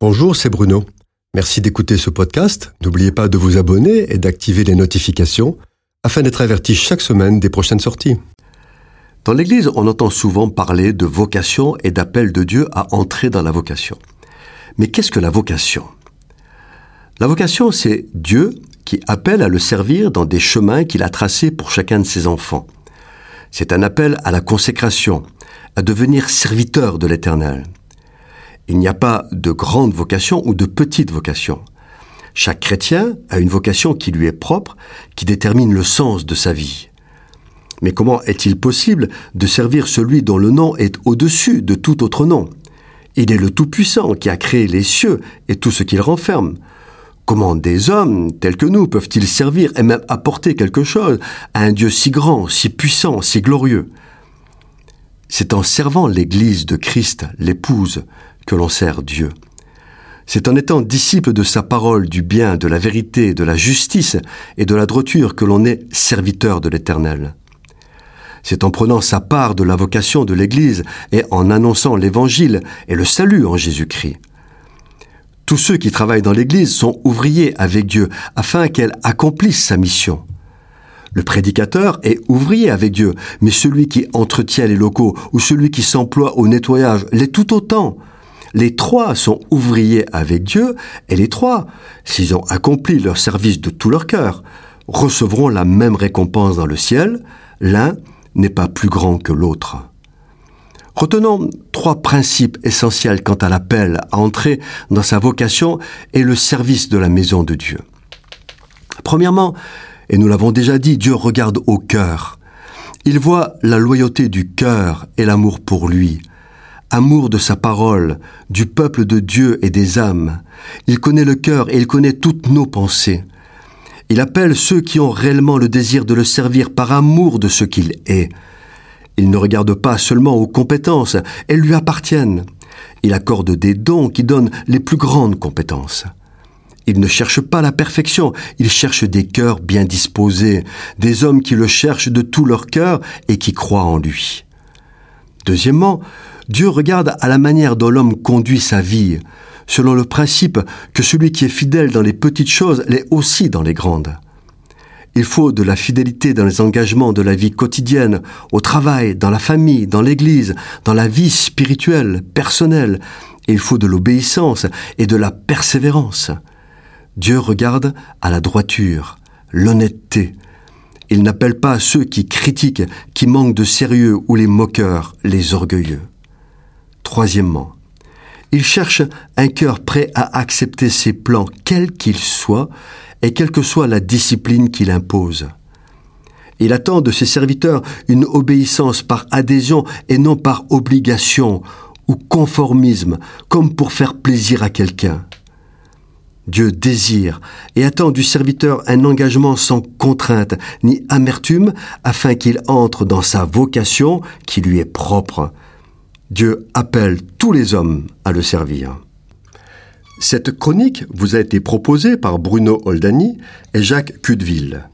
Bonjour, c'est Bruno. Merci d'écouter ce podcast. N'oubliez pas de vous abonner et d'activer les notifications afin d'être averti chaque semaine des prochaines sorties. Dans l'Église, on entend souvent parler de vocation et d'appel de Dieu à entrer dans la vocation. Mais qu'est-ce que la vocation? La vocation, c'est Dieu qui appelle à le servir dans des chemins qu'il a tracés pour chacun de ses enfants. C'est un appel à la consécration, à devenir serviteur de l'Éternel. Il n'y a pas de grande vocation ou de petite vocation. Chaque chrétien a une vocation qui lui est propre, qui détermine le sens de sa vie. Mais comment est-il possible de servir celui dont le nom est au-dessus de tout autre nom? Il est le Tout-Puissant qui a créé les cieux et tout ce qu'ils renferment. Comment des hommes tels que nous peuvent-ils servir et même apporter quelque chose à un Dieu si grand, si puissant, si glorieux? C'est en servant l'Église de Christ, l'épouse, que l'on sert Dieu. C'est en étant disciple de sa parole, du bien, de la vérité, de la justice et de la droiture que l'on est serviteur de l'Éternel. C'est en prenant sa part de la vocation de l'Église et en annonçant l'Évangile et le salut en Jésus-Christ. Tous ceux qui travaillent dans l'Église sont ouvriers avec Dieu afin qu'elle accomplisse sa mission. Le prédicateur est ouvrier avec Dieu, mais celui qui entretient les locaux ou celui qui s'emploie au nettoyage l'est tout autant. Les trois sont ouvriers avec Dieu, et les trois, s'ils ont accompli leur service de tout leur cœur, recevront la même récompense dans le ciel, l'un n'est pas plus grand que l'autre. Retenons trois principes essentiels quant à l'appel à entrer dans sa vocation et le service de la maison de Dieu. Premièrement, et nous l'avons déjà dit, Dieu regarde au cœur. Il voit la loyauté du cœur et l'amour pour lui, amour de sa parole, du peuple de Dieu et des âmes. Il connaît le cœur et il connaît toutes nos pensées. Il appelle ceux qui ont réellement le désir de le servir par amour de ce qu'il est. Il ne regarde pas seulement aux compétences, elles lui appartiennent. Il accorde des dons qui donnent les plus grandes compétences. Il ne cherche pas la perfection, il cherche des cœurs bien disposés, des hommes qui le cherchent de tout leur cœur et qui croient en lui. Deuxièmement, Dieu regarde à la manière dont l'homme conduit sa vie, selon le principe que celui qui est fidèle dans les petites choses l'est aussi dans les grandes. Il faut de la fidélité dans les engagements de la vie quotidienne, au travail, dans la famille, dans l'église, dans la vie spirituelle, personnelle. Il faut de l'obéissance et de la persévérance. Dieu regarde à la droiture, l'honnêteté. Il n'appelle pas ceux qui critiquent, qui manquent de sérieux ou les moqueurs, les orgueilleux. Troisièmement, il cherche un cœur prêt à accepter ses plans, quels qu'ils soient, et quelle que soit la discipline qu'il impose. Il attend de ses serviteurs une obéissance par adhésion et non par obligation ou conformisme, comme pour faire plaisir à quelqu'un. Dieu désire et attend du serviteur un engagement sans contrainte ni amertume afin qu'il entre dans sa vocation qui lui est propre, Dieu appelle tous les hommes à le servir. Cette chronique vous a été proposée par Bruno Oldani et Jacques Cudeville.